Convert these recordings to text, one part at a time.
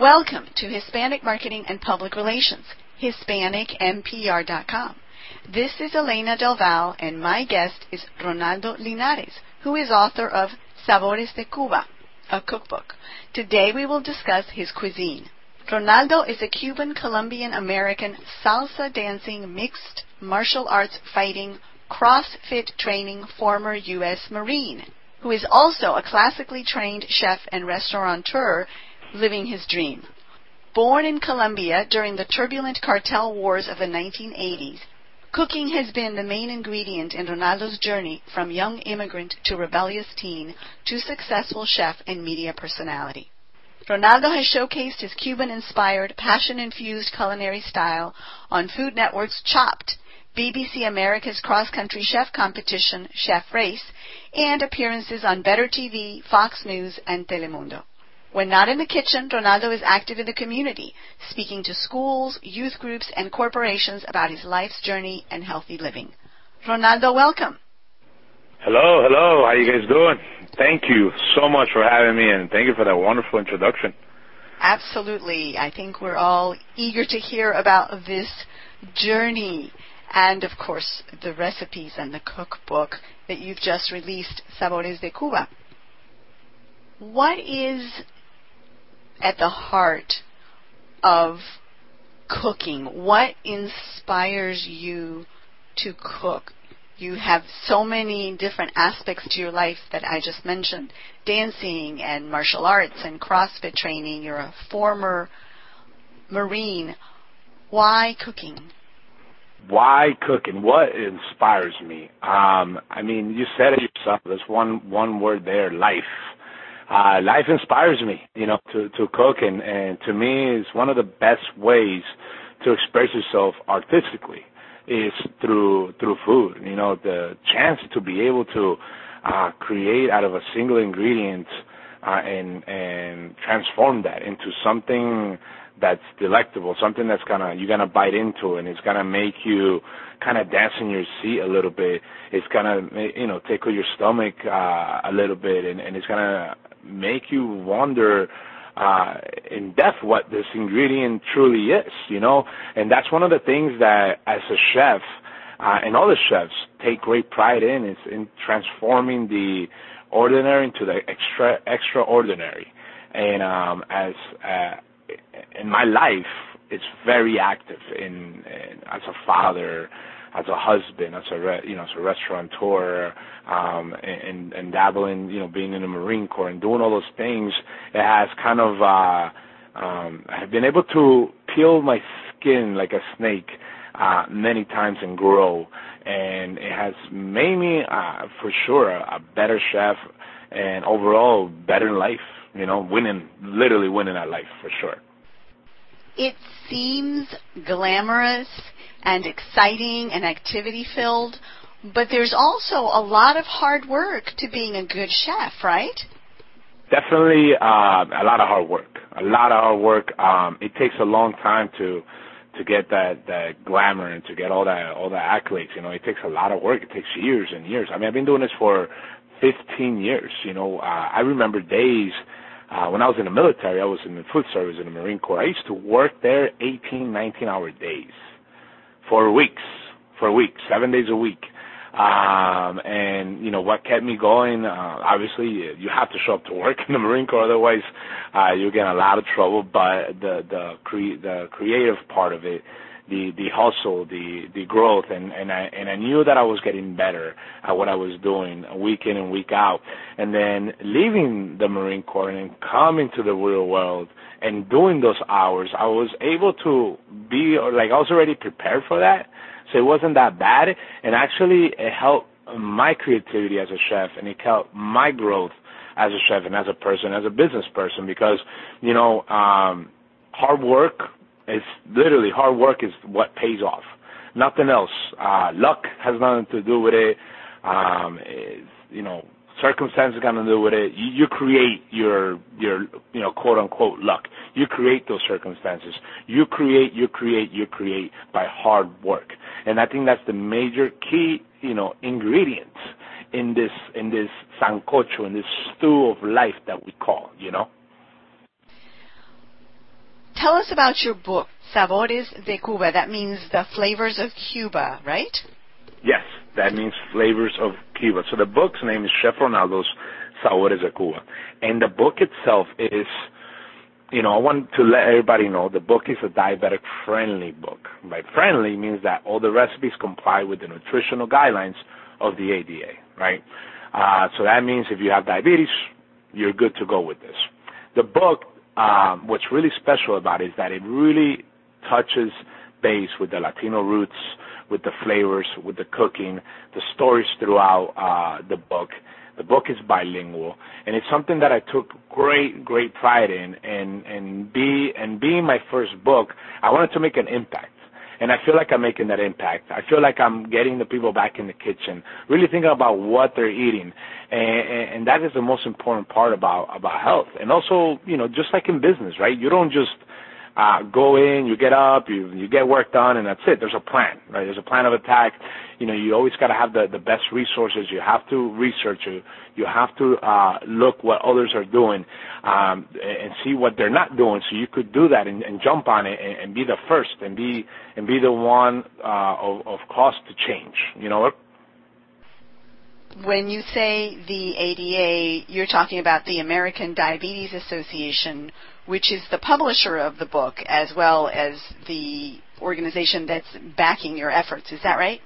Welcome to Hispanic Marketing and Public Relations, HispanicMPR.com. This is Elena Del Valle, and my guest is Ronaldo Linares, who is author of Sabores de Cuba, a cookbook. Today we will discuss his cuisine. Ronaldo is a Cuban Colombian American salsa dancing, mixed martial arts fighting, CrossFit training former U.S. Marine, who is also a classically trained chef and restaurateur living his dream. Born in Colombia during the turbulent cartel wars of the 1980s, cooking has been the main ingredient in Ronaldo's journey from young immigrant to rebellious teen to successful chef and media personality. Ronaldo has showcased his Cuban inspired, passion infused culinary style on Food Network's Chopped, BBC America's cross country chef competition, Chef Race, and appearances on Better TV, Fox News, and Telemundo. When not in the kitchen, Ronaldo is active in the community, speaking to schools, youth groups, and corporations about his life's journey and healthy living. Ronaldo, welcome. Hello, hello. How are you guys doing? Thank you so much for having me, and thank you for that wonderful introduction. Absolutely. I think we're all eager to hear about this journey and, of course, the recipes and the cookbook that you've just released, Sabores de Cuba. What is at the heart of cooking? What inspires you to cook? You have so many different aspects to your life that I just mentioned dancing and martial arts and CrossFit training. You're a former Marine. Why cooking? Why cooking? What inspires me? Um, I mean, you said it yourself. There's one one word there: life uh, life inspires me, you know, to, to cook and, and to me it's one of the best ways to express yourself artistically is through, through food. You know, the chance to be able to, uh, create out of a single ingredient, uh, and, and transform that into something that's delectable, something that's gonna you're gonna bite into, and it's gonna make you kind of dance in your seat a little bit. It's gonna you know tickle your stomach uh, a little bit, and, and it's gonna make you wonder uh, in depth what this ingredient truly is, you know? And that's one of the things that as a chef, uh, and the chefs take great pride in is in transforming the ordinary into the extra extraordinary. And um, as uh, in my life, it's very active in, in as a father, as a husband, as a re, you know, as a restaurateur, um, and, and dabbling, you know, being in the Marine Corps and doing all those things, it has kind of, uh, um, I've been able to peel my skin like a snake, uh, many times and grow. And it has made me, uh, for sure, a, a better chef and overall better in life, you know, winning, literally winning at life for sure. It seems glamorous and exciting and activity filled, but there's also a lot of hard work to being a good chef, right? Definitely uh, a lot of hard work. A lot of hard work. Um, it takes a long time to to get that that glamour and to get all that all the accolades. You know, it takes a lot of work. It takes years and years. I mean, I've been doing this for 15 years. You know, uh, I remember days uh, when I was in the military. I was in the food service in the Marine Corps. I used to work there 18, 19 hour days for weeks, for weeks, seven days a week. Um, and you know what kept me going? Uh, obviously, you have to show up to work in the Marine Corps, otherwise, uh, you get a lot of trouble. But the the cre- the creative part of it, the the hustle, the the growth, and and I and I knew that I was getting better at what I was doing week in and week out. And then leaving the Marine Corps and coming to the real world and doing those hours, I was able to be like I was already prepared for that, so it wasn't that bad. And actually, it helped my creativity as a chef, and it helped my growth as a chef and as a person, as a business person, because you know, um, hard work is literally hard work is what pays off. Nothing else. Uh, luck has nothing to do with it. Um, it's, you know, circumstances got to do with it. You, you create your your you know quote unquote luck. You create those circumstances. You create, you create, you create by hard work. And I think that's the major key you know ingredient in this in this sancocho in this stew of life that we call you know. Tell us about your book, Sabores de Cuba. That means the flavors of Cuba, right? Yes, that means flavors of Cuba. So the book's name is Chef Ronaldo's Sabores de Cuba. And the book itself is, you know, I want to let everybody know the book is a diabetic friendly book. By friendly means that all the recipes comply with the nutritional guidelines of the ADA, right? Uh, so that means if you have diabetes, you're good to go with this. The book, um, what's really special about it is that it really touches base with the Latino roots, with the flavors, with the cooking, the stories throughout uh, the book. The book is bilingual, and it's something that I took great, great pride in. And and be and being my first book, I wanted to make an impact and I feel like I'm making that impact. I feel like I'm getting the people back in the kitchen, really thinking about what they're eating, and, and that is the most important part about about health. And also, you know, just like in business, right? You don't just uh, go in, you get up, you you get work done, and that's it. There's a plan, right? There's a plan of attack. You know, you always got to have the the best resources. You have to research. You you have to uh, look what others are doing um, and see what they're not doing, so you could do that and, and jump on it and, and be the first and be and be the one uh, of, of to change. You know what when you say the ADA, you're talking about the American Diabetes Association, which is the publisher of the book as well as the organization that's backing your efforts. Is that right?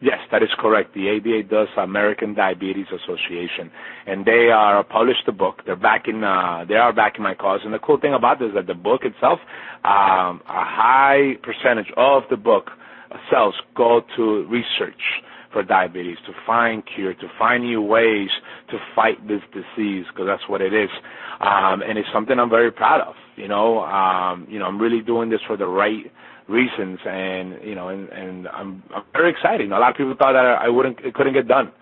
Yes, that is correct. The ADA does American Diabetes Association, and they are published the book. They're backing. Uh, they are backing my cause. And the cool thing about this is that the book itself, um, a high percentage of the book sales go to research for diabetes, to find cure, to find new ways to fight this disease, because that's what it is. Um, and it's something I'm very proud of. You know, um, you know, I'm really doing this for the right reasons, and you know, and, and I'm, I'm very excited. A lot of people thought that I wouldn't, it couldn't get done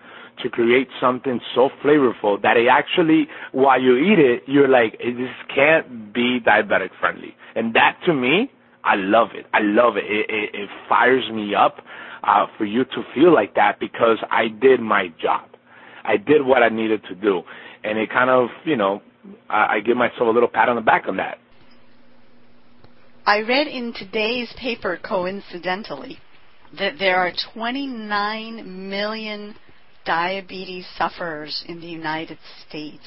to create something so flavorful that it actually, while you eat it, you're like, this can't be diabetic friendly. And that to me, I love it. I love it. It, it, it fires me up uh, for you to feel like that because I did my job. I did what I needed to do, and it kind of, you know, I, I give myself a little pat on the back on that. I read in today's paper, coincidentally, that there are 29 million diabetes sufferers in the United States.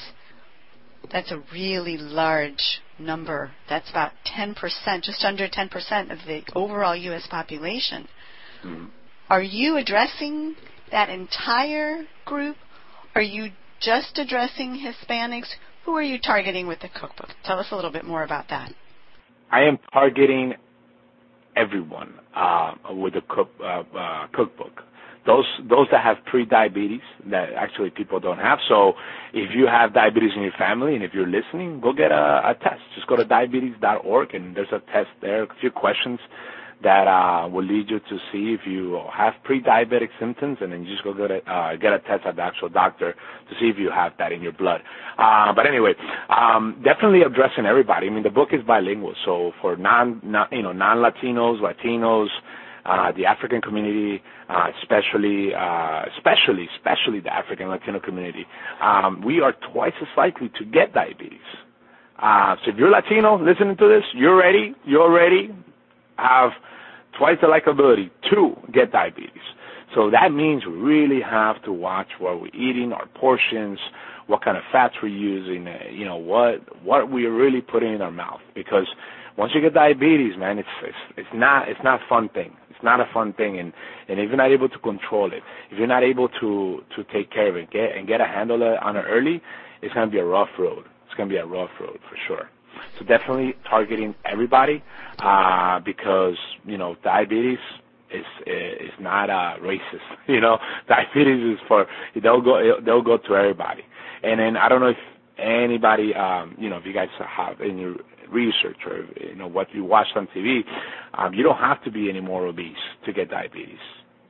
That's a really large number. That's about 10%, just under 10% of the overall U.S. population. Mm-hmm. Are you addressing that entire group? Are you just addressing Hispanics? Who are you targeting with the cookbook? Tell us a little bit more about that. I am targeting everyone uh, with the cook, uh, uh, cookbook. Those those that have pre-diabetes that actually people don't have. So if you have diabetes in your family and if you're listening, go get a, a test. Just go to diabetes.org and there's a test there, a few questions that uh, will lead you to see if you have pre-diabetic symptoms, and then you just go get a, uh, get a test at the actual doctor to see if you have that in your blood. Uh, but anyway, um, definitely addressing everybody. I mean, the book is bilingual, so for non, non you know non-Latinos, Latinos, uh, the African community, uh, especially, uh, especially, especially the African Latino community, um, we are twice as likely to get diabetes. Uh, so if you're Latino listening to this, you're ready, you're ready, have twice the likability to get diabetes. So that means we really have to watch what we're eating, our portions, what kind of fats we're using, uh, you know, what what we're really putting in our mouth. Because once you get diabetes, man, it's it's it's not it's not a fun thing. It's not a fun thing, and and if you're not able to control it, if you're not able to to take care of it, get and get a handle on it early, it's gonna be a rough road. It's gonna be a rough road for sure. So definitely targeting everybody uh, because you know diabetes is is not uh, racist. You know, diabetes is for they'll go they'll go to everybody. And then I don't know if anybody um, you know if you guys have any research or you know what you watched on TV, um, you don't have to be any more obese to get diabetes.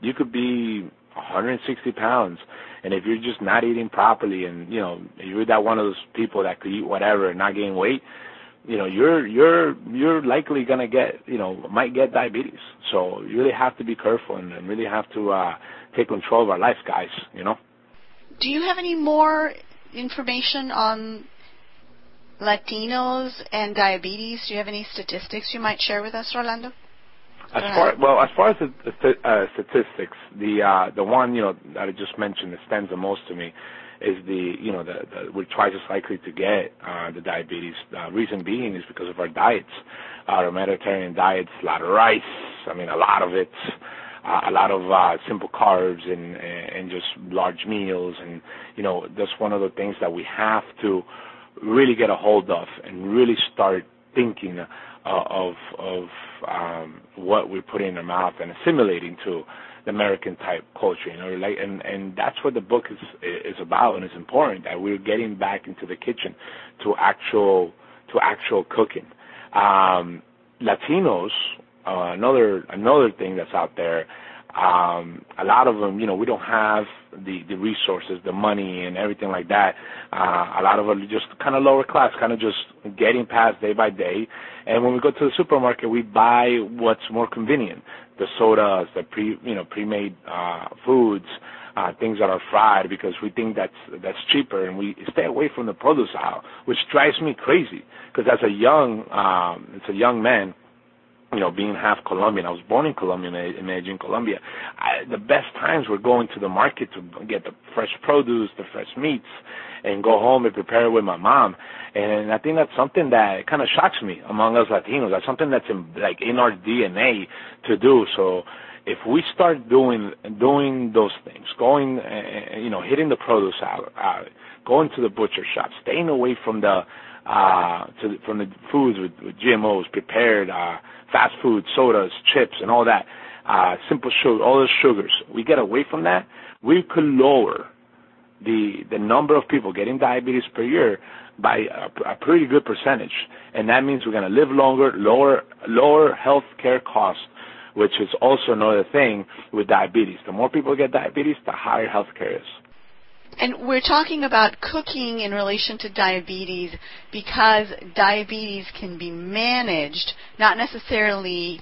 You could be 160 pounds, and if you're just not eating properly, and you know you're that one of those people that could eat whatever and not gain weight, you know you're you're you're likely going to get you know might get diabetes so you really have to be careful and, and really have to uh take control of our life guys you know do you have any more information on Latinos and diabetes? Do you have any statistics you might share with us, Rolando? As far well, as far as the, the uh, statistics, the uh, the one you know that I just mentioned that stands the most to me is the you know the, the we're twice as likely to get uh, the diabetes. Uh, reason being is because of our diets, our Mediterranean diets, a lot of rice. I mean, a lot of it, uh, a lot of uh, simple carbs and and just large meals, and you know that's one of the things that we have to really get a hold of and really start thinking uh, of of um, what we put in our mouth and assimilating to American type culture, you know, like and and that's what the book is is about, and it's important that we're getting back into the kitchen to actual to actual cooking. Um, Latinos, uh, another another thing that's out there. Um, a lot of them, you know, we don't have the the resources, the money, and everything like that. Uh, a lot of them just kind of lower class, kind of just getting past day by day. And when we go to the supermarket, we buy what's more convenient the sodas, the pre you know pre-made uh, foods, uh, things that are fried because we think that's that's cheaper, and we stay away from the produce aisle, which drives me crazy. Because as a young um, as a young man, you know, being half Colombian, I was born in Colombia, in Medellin, Colombia. I, the best times were going to the market to get the fresh produce, the fresh meats, and go home and prepare it with my mom. And I think that's something that kind of shocks me among us Latinos. That's something that's in, like in our DNA to do. So if we start doing doing those things, going, uh, you know, hitting the produce out, uh, going to the butcher shop, staying away from the uh, from the foods with, with GMOs, prepared uh, fast food, sodas, chips, and all that, uh, simple sugar, all those sugars. We get away from that. We could lower the the number of people getting diabetes per year by a, a pretty good percentage, and that means we're going to live longer, lower lower health care costs, which is also another thing with diabetes. The more people get diabetes, the higher health care is. And we're talking about cooking in relation to diabetes because diabetes can be managed, not necessarily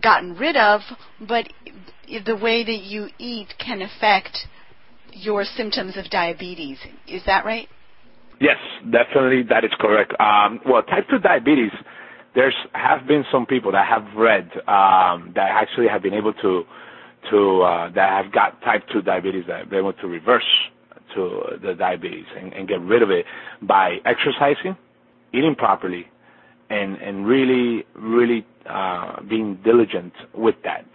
gotten rid of, but the way that you eat can affect your symptoms of diabetes. Is that right? Yes, definitely that is correct. Um, well, type 2 diabetes, there's have been some people that have read um, that actually have been able to to uh, that have got type 2 diabetes that they want to reverse to the diabetes and, and get rid of it by exercising, eating properly, and and really really uh, being diligent with that.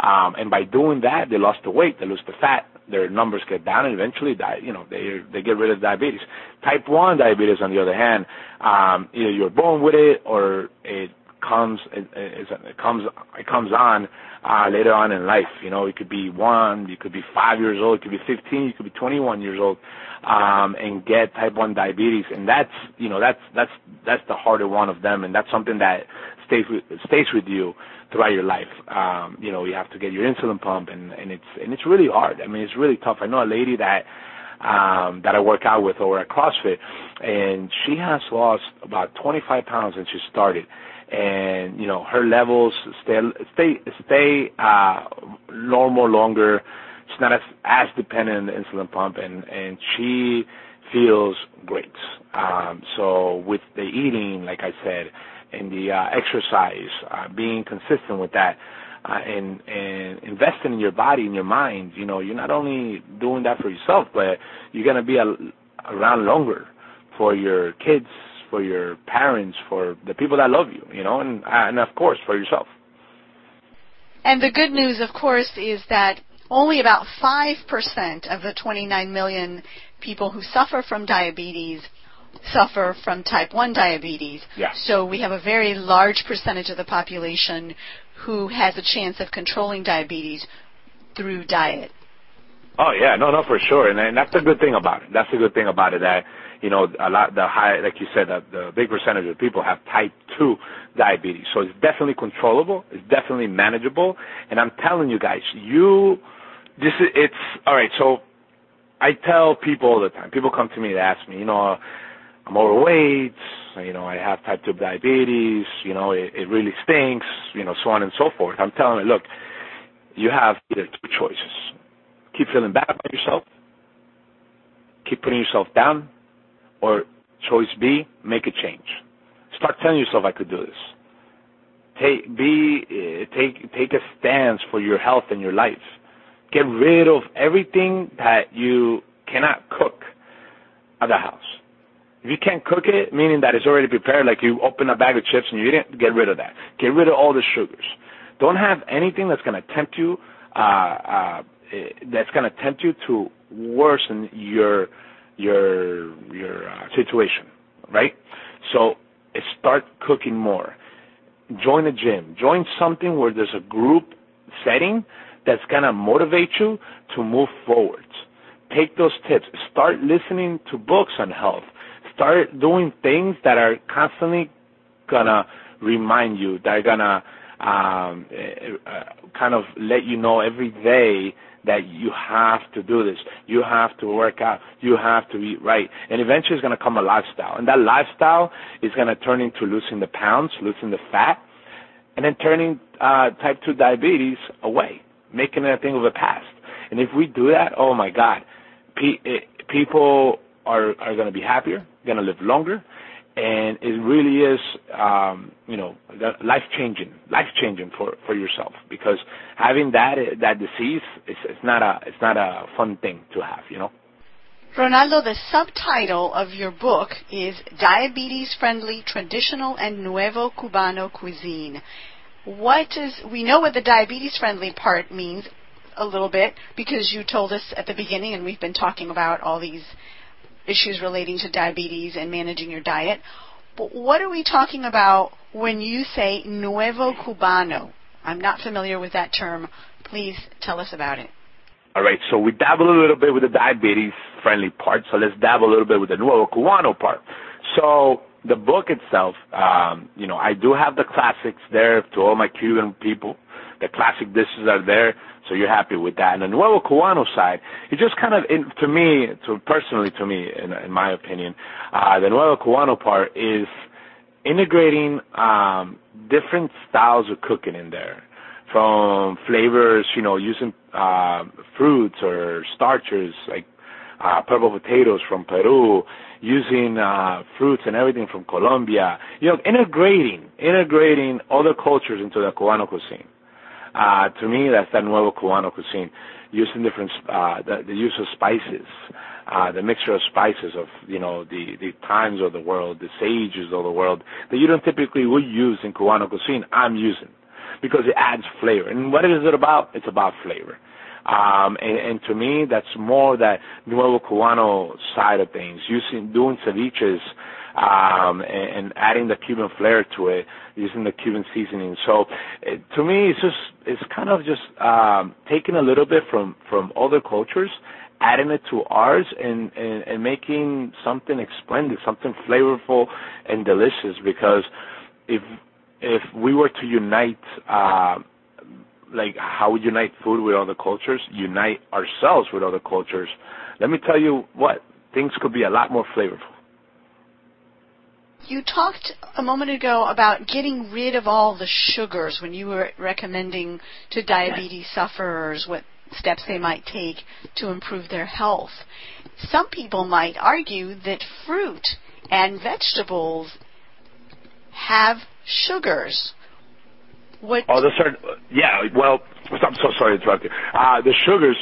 Um, and by doing that, they lost the weight, they lose the fat, their numbers get down, and eventually, die, you know, they they get rid of diabetes. Type one diabetes, on the other hand, um, either you're born with it or it comes it, it comes it comes on uh, later on in life. You know, it could be one, you could be five years old, it could be 15, you could be 21 years old, um, and get type one diabetes, and that's you know that's that's that's the harder one of them, and that's something that stays with, stays with you throughout your life. Um, you know, you have to get your insulin pump, and and it's and it's really hard. I mean, it's really tough. I know a lady that um, that I work out with over at CrossFit, and she has lost about 25 pounds since she started and you know her levels stay stay stay uh, normal longer. She's not as as dependent on the insulin pump, and and she feels great. Um, so with the eating, like I said, and the uh, exercise, uh, being consistent with that, uh, and and investing in your body and your mind, you know, you're not only doing that for yourself, but you're gonna be a, around longer for your kids, for your parents, for the people that love you, you know, and and of course for yourself. And the good news, of course, is that only about 5% of the 29 million people who suffer from diabetes suffer from type 1 diabetes. Yeah. So we have a very large percentage of the population who has a chance of controlling diabetes through diet. Oh yeah, no, no, for sure, and, and that's the good thing about it. That's the good thing about it that you know, a lot the high, like you said, the, the big percentage of people have type two diabetes. So it's definitely controllable. It's definitely manageable. And I'm telling you guys, you, this is, it's all right. So I tell people all the time. People come to me to ask me, you know, I'm overweight. You know, I have type two diabetes. You know, it, it really stinks. You know, so on and so forth. I'm telling them, look, you have either two choices: keep feeling bad about yourself, keep putting yourself down, or Choice B, make a change. Start telling yourself I could do this. Take be uh, take take a stance for your health and your life. Get rid of everything that you cannot cook at the house. If you can't cook it, meaning that it's already prepared, like you open a bag of chips and you didn't get rid of that. Get rid of all the sugars. Don't have anything that's going to tempt you. Uh, uh, eh, that's going to tempt you to worsen your your your uh, situation, right? So start cooking more. Join a gym. Join something where there's a group setting that's gonna motivate you to move forward. Take those tips. Start listening to books on health. Start doing things that are constantly gonna remind you, that are gonna um, uh, kind of let you know every day that you have to do this. You have to work out. You have to eat right. And eventually it's going to come a lifestyle. And that lifestyle is going to turn into losing the pounds, losing the fat, and then turning uh, type 2 diabetes away, making it a thing of the past. And if we do that, oh my God, pe- it, eh, people are, are going to be happier, going to live longer, and it really is um, you know life changing life changing for for yourself because having that that disease is it's not a it's not a fun thing to have you know Ronaldo, the subtitle of your book is Diabetes Friendly Traditional and Nuevo Cubano Cuisine. What is, we know what the diabetes friendly part means a little bit because you told us at the beginning and we've been talking about all these issues relating to diabetes and managing your diet. But what are we talking about when you say Nuevo Cubano? I'm not familiar with that term. Please tell us about it. All right, so we dabble a little bit with the diabetes friendly part, so let's dabble a little bit with the Nuevo Cubano part. So the book itself, um, you know, I do have the classics there to all my Cuban people. The classic dishes are there. So you're happy with that. And the Nuevo Cubano side, it just kind of, in, to me, to personally to me, in, in my opinion, uh, the Nuevo Cubano part is integrating um, different styles of cooking in there. From flavors, you know, using uh, fruits or starches like uh, purple potatoes from Peru, using uh, fruits and everything from Colombia. You know, integrating, integrating other cultures into the Cubano cuisine. Uh, to me, that's that nuevo Cubano cuisine, using different, uh, the, the use of spices, uh, the mixture of spices of, you know, the, the thymes of the world, the sages of the world that you don't typically would use in Cubano cuisine, I'm using because it adds flavor. And what is it about? It's about flavor. Um, and, and to me, that's more that Nuevo Cubano side of things, using, doing ceviches, um, and, and adding the Cuban flair to it, using the Cuban seasoning. So it, to me, it's just it's kind of just um, taking a little bit from from other cultures, adding it to ours, and, and and making something splendid, something flavorful and delicious. Because if if we were to unite. Uh, like how we unite food with other cultures, unite ourselves with other cultures. Let me tell you what, things could be a lot more flavorful. You talked a moment ago about getting rid of all the sugars when you were recommending to diabetes sufferers what steps they might take to improve their health. Some people might argue that fruit and vegetables have sugars. What? Oh, the certain, yeah. Well, I'm so sorry to interrupt you. Uh, the sugars.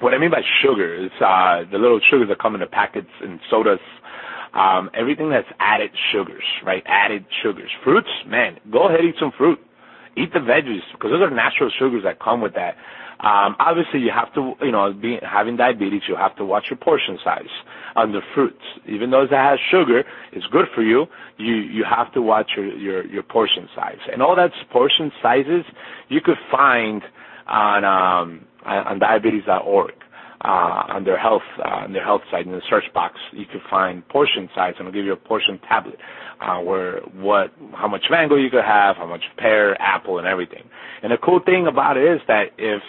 What I mean by sugar is uh, the little sugars that come in the packets and sodas um, everything that's added sugars, right? Added sugars. Fruits, man, go ahead eat some fruit. Eat the veggies because those are natural sugars that come with that. Um, obviously, you have to, you know, be, having diabetes, you have to watch your portion size on the fruits. Even though that has sugar, it's good for you. You you have to watch your your, your portion size, and all that portion sizes you could find on um, on diabetes.org on their health uh, on their health site in the search box, you can find portion size, and it'll give you a portion tablet uh, where what how much mango you could have, how much pear, apple, and everything. And the cool thing about it is that if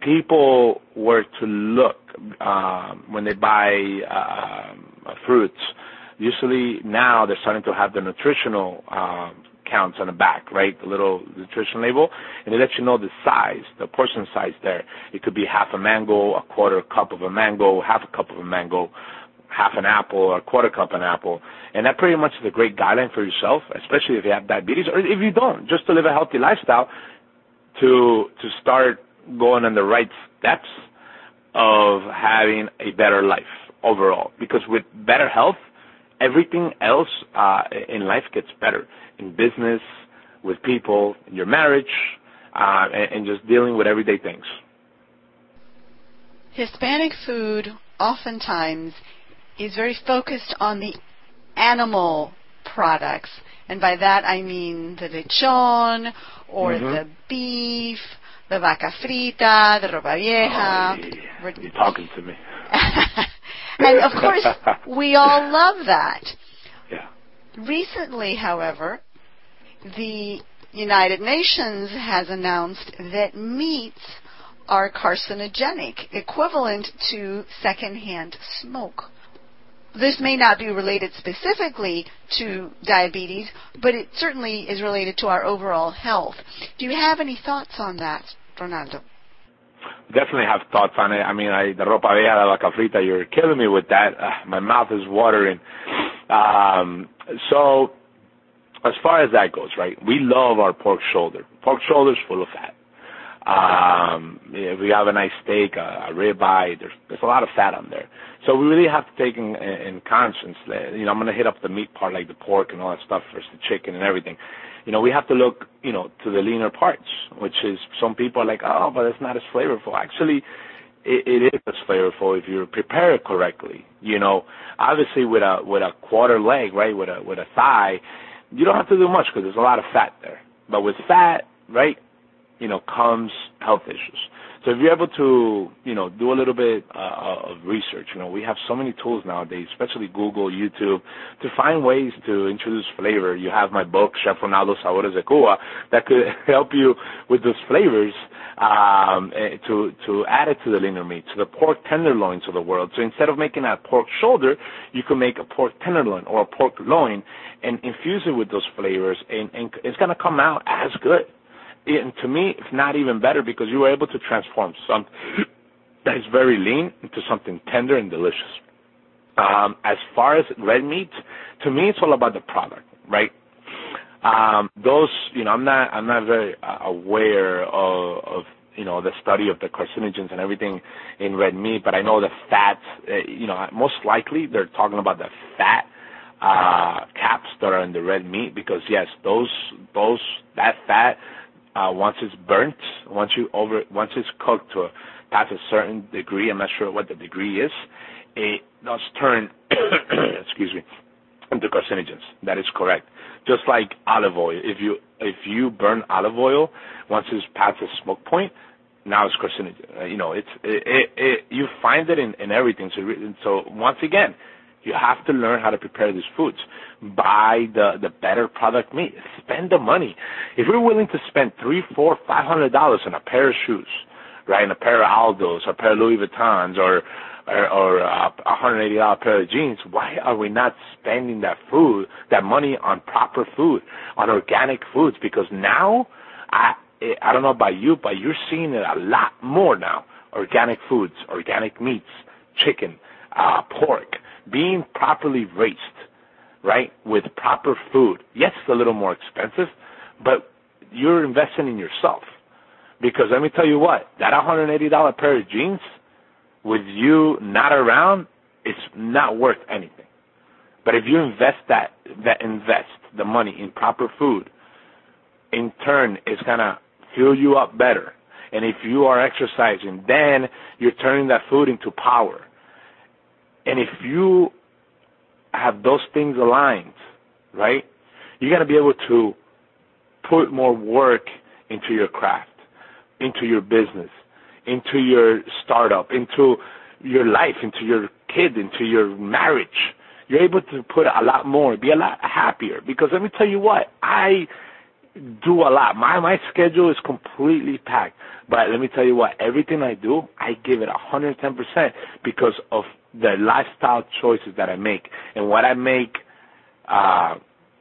people were to look um, when they buy uh, fruits, usually now they're starting to have the nutritional um, counts on the back, right? The little nutrition label, and it lets you know the size, the portion size there. It could be half a mango, a quarter cup of a mango, half a cup of a mango, half an apple or a quarter cup an apple. And that pretty much is a great guideline for yourself, especially if you have diabetes or if you don't, just to live a healthy lifestyle to to start going on the right steps of having a better life overall. Because with better health, everything else uh, in life gets better. In business, with people, in your marriage, uh, and, and just dealing with everyday things. Hispanic food oftentimes is very focused on the animal products. And by that I mean the lechon or Mhm. the beef, the vaca frita, the ropa vieja. Oh, yeah. You're talking to me. and of course, we all love that. Yeah. Recently, however, the United Nations has announced that meats are carcinogenic, equivalent to secondhand smoke. This may not be related specifically to diabetes, but it certainly is related to our overall health. Do you have any thoughts on that, Ronaldo? Definitely have thoughts on it. I mean, I, the ropa vieja, la cafrita, you're killing me with that. Uh, my mouth is watering. Um, so, as far as that goes, right, we love our pork shoulder. Pork shoulder's full of fat. Um, if we have a nice steak, a, a rib eye, there's, there's a lot of fat on there. So we really have to take in, in conscience. that, You know, I'm going to hit up the meat part, like the pork and all that stuff, versus the chicken and everything. You know, we have to look, you know, to the leaner parts, which is some people are like, oh, but it's not as flavorful. Actually, it, it is as flavorful if you prepare it correctly. You know, obviously with a with a quarter leg, right, with a with a thigh, you don't have to do much because there's a lot of fat there. But with fat, right, you know, comes health issues. So if you're able to, you know, do a little bit uh, of research, you know, we have so many tools nowadays, especially Google, YouTube, to find ways to introduce flavor. You have my book, Chef Ronaldo Sabores de Cuba, that could help you with those flavors um, eh, to to add it to the leaner meat, to the pork tenderloins of the world. So instead of making a pork shoulder, you can make a pork tenderloin or a pork loin and infuse it with those flavors, and, and it's going to come out as good and to me, it's not even better because you were able to transform something that is very lean into something tender and delicious. Um, as far as red meat, to me, it's all about the product, right? Um, those, you know, I'm not, I'm not very uh, aware of, of, you know, the study of the carcinogens and everything in red meat, but I know the fat, uh, you know, most likely they're talking about the fat uh, caps that are in the red meat because yes, those, those, that fat uh, once it's burnt, once you over, once it's cooked to a, past a certain degree, I'm not sure what the degree is, it does turn, excuse me, into carcinogens. That is correct. Just like olive oil, if you if you burn olive oil, once it's past the smoke point, now it's carcinogen. Uh, you know, it's it, it, it you find it in, in everything. So so once again, you have to learn how to prepare these foods. Buy the the better product meat. Spend the money. If you're willing to spend three, four, five hundred dollars on a pair of shoes, right, and a pair of Aldos, or a pair of Louis Vuittons, or or, or a hundred eighty dollar pair of jeans, why are we not spending that food, that money on proper food, on organic foods? Because now, I I don't know about you, but you're seeing it a lot more now. Organic foods, organic meats, chicken, uh, pork being properly raised, right, with proper food. Yes, it's a little more expensive, but you're investing in yourself. Because let me tell you what, that $180 pair of jeans, with you not around, it's not worth anything. But if you invest that, that invest the money in proper food, in turn, it's gonna fill you up better. And if you are exercising, then you're turning that food into power and if you have those things aligned, right, you're going to be able to put more work into your craft, into your business, into your startup, into your life, into your kid, into your marriage. You're able to put a lot more, be a lot happier. Because let me tell you what, I do a lot. My my schedule is completely packed. But let me tell you what, everything I do, I give it 110% because of the lifestyle choices that I make. And what I make, uh,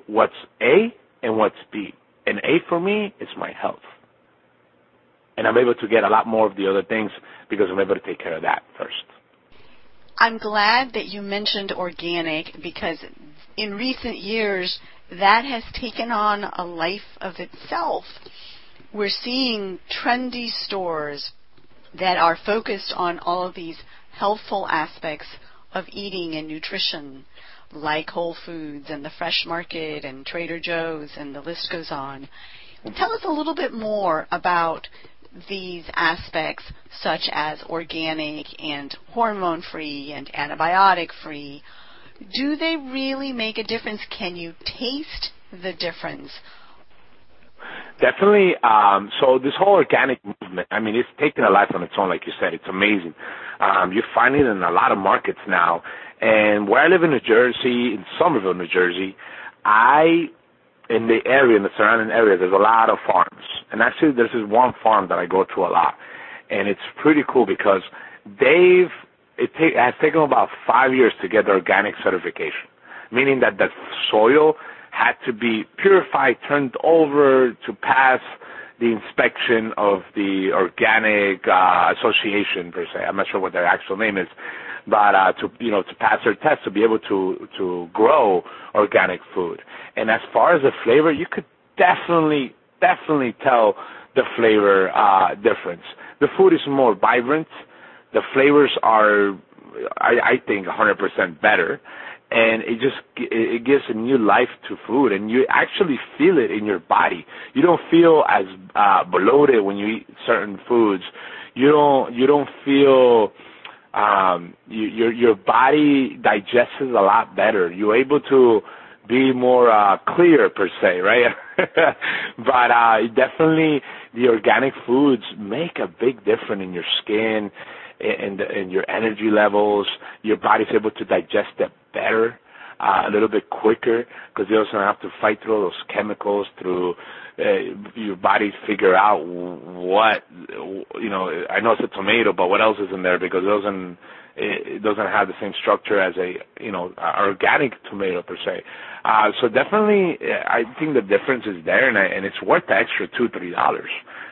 what's A and what's B. And A for me is my health. And I'm able to get a lot more of the other things because I'm able to take care of that first. I'm glad that you mentioned organic because in recent years that has taken on a life of itself. We're seeing trendy stores that are focused on all of these healthful aspects of eating and nutrition, like Whole Foods and the Fresh Market and Trader Joe's, and the list goes on. Tell us a little bit more about these aspects, such as organic and hormone free and antibiotic free. Do they really make a difference? Can you taste the difference? Definitely. Um, so this whole organic movement, I mean, it's taken a life on its own, like you said. It's amazing. Um, you find it in a lot of markets now. And where I live in New Jersey, in Somerville, New Jersey, I, in the area, in the surrounding area, there's a lot of farms. And actually, there's this one farm that I go to a lot. And it's pretty cool because they've, it, take, it has taken about five years to get the organic certification, meaning that the soil had to be purified, turned over to pass the inspection of the organic uh, association per se. I'm not sure what their actual name is, but uh, to you know to pass their test to be able to to grow organic food. And as far as the flavor, you could definitely definitely tell the flavor uh, difference. The food is more vibrant. The flavors are, I, I think, 100% better and it just it gives a new life to food and you actually feel it in your body. You don't feel as uh bloated when you eat certain foods. You don't you don't feel um you, your your body digests a lot better. You're able to be more uh clear per se right? But uh definitely the organic foods make a big difference in your skin and, and your energy levels. Your body's able to digest it better, uh, a little bit quicker, because you also have to fight through all those chemicals, through uh, your body figure out what you know. I know it's a tomato, but what else is in there? Because it doesn't it doesn't have the same structure as a you know organic tomato per se. Uh, so definitely, I think the difference is there, and, I, and it's worth the extra two three dollars.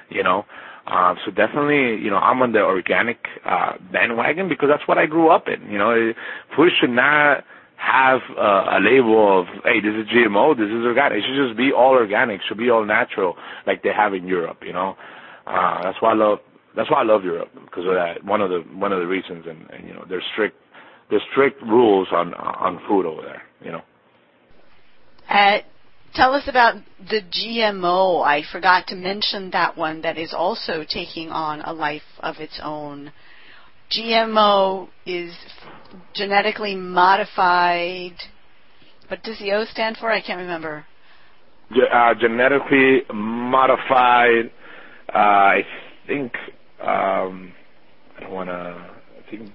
You know, uh, so definitely, you know, I'm on the organic uh, bandwagon because that's what I grew up in. You know, food should not have uh, a label of, hey, this is GMO, this is organic. It should just be all organic, should be all natural, like they have in Europe. You know, uh, that's why I love. That's why I love Europe because of that. One of the one of the reasons, and, and you know, there's strict there's strict rules on on food over there. You know. Uh, Tell us about the GMO. I forgot to mention that one that is also taking on a life of its own. GMO is genetically modified. What does the O stand for? I can't remember. Uh, genetically modified. Uh, I think. Um, I don't want to. I think.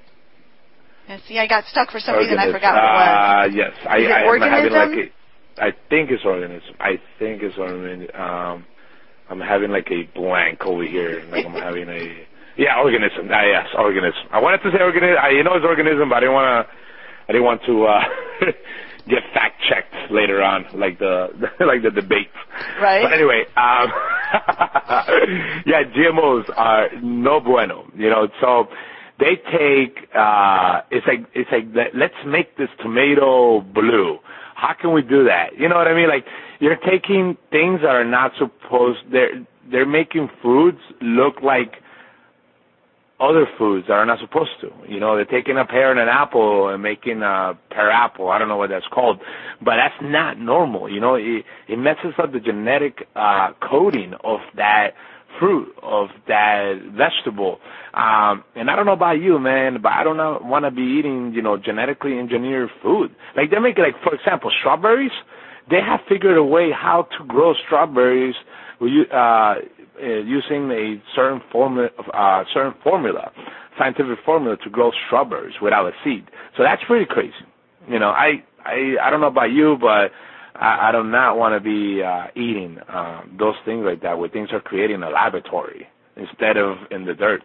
Yeah, see, I got stuck for some reason. I forgot what it was. Uh, yes, I, is it I organism? Am having like I think it's organism. I think it's organism. Um, I'm having like a blank over here. Like I'm having a yeah organism. Ah, yes, organism. I wanted to say organism. I you know it's organism, but I didn't want to. I didn't want to uh, get fact checked later on, like the like the debate. Right. But anyway, um, yeah, GMOs are no bueno. You know, so they take uh, it's like it's like let's make this tomato blue how can we do that? You know what I mean? Like you're taking things that are not supposed they're they're making foods look like other foods that are not supposed to. You know, they're taking a pear and an apple and making a pear apple. I don't know what that's called, but that's not normal. You know, it, it messes up the genetic uh, coding of that fruit of that vegetable. Um, and I don't know about you, man, but I don't want to be eating, you know, genetically engineered food. Like they make, like for example, strawberries. They have figured a way how to grow strawberries uh, uh, using a certain formula, uh, certain formula, scientific formula to grow strawberries without a seed. So that's pretty crazy. You know, I I I don't know about you, but I, I do not want to be uh, eating uh, those things like that where things are created in a laboratory instead of in the dirt,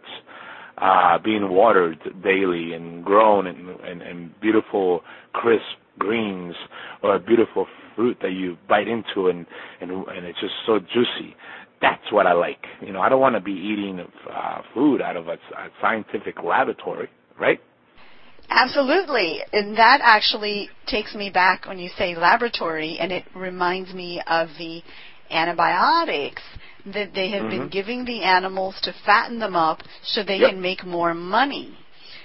uh, being watered daily and grown in, in beautiful, crisp greens or a beautiful fruit that you bite into and, and, and it's just so juicy. That's what I like. You know, I don't want to be eating uh, food out of a, a scientific laboratory, right? Absolutely. And that actually takes me back when you say laboratory, and it reminds me of the antibiotics that they have mm-hmm. been giving the animals to fatten them up so they yep. can make more money.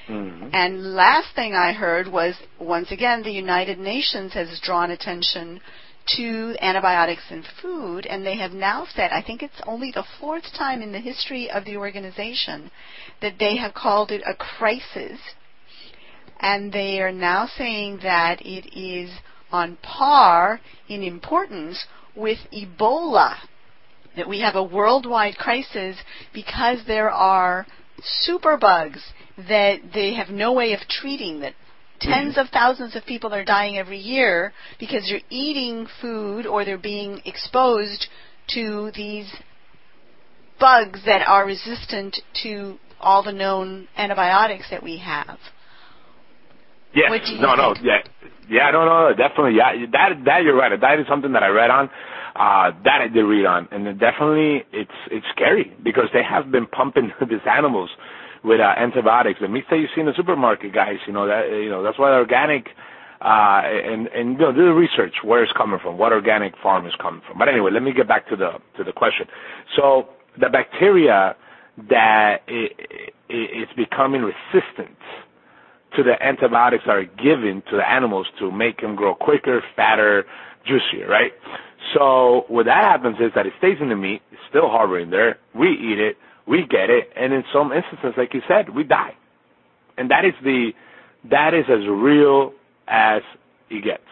Mm-hmm. And last thing I heard was once again the United Nations has drawn attention to antibiotics in food, and they have now said, I think it's only the fourth time in the history of the organization that they have called it a crisis, and they are now saying that it is on par in importance with Ebola. That we have a worldwide crisis because there are superbugs that they have no way of treating that tens mm-hmm. of thousands of people are dying every year because they're eating food or they're being exposed to these bugs that are resistant to all the known antibiotics that we have. Yes. no, no, yeah, yeah, no, no, definitely, yeah. That that you're right. That is something that I read on. Uh, that I did read on, and definitely it's it's scary because they have been pumping these animals with uh, antibiotics. The meats that you see in the supermarket, guys, you know that you know that's why organic uh, and and you know do the research where it's coming from, what organic farm is coming from. But anyway, let me get back to the to the question. So the bacteria that it, it, it's becoming resistant to the antibiotics that are given to the animals to make them grow quicker, fatter, juicier, right? So what that happens is that it stays in the meat, it's still harboring there. We eat it, we get it, and in some instances, like you said, we die. And that is the that is as real as it gets,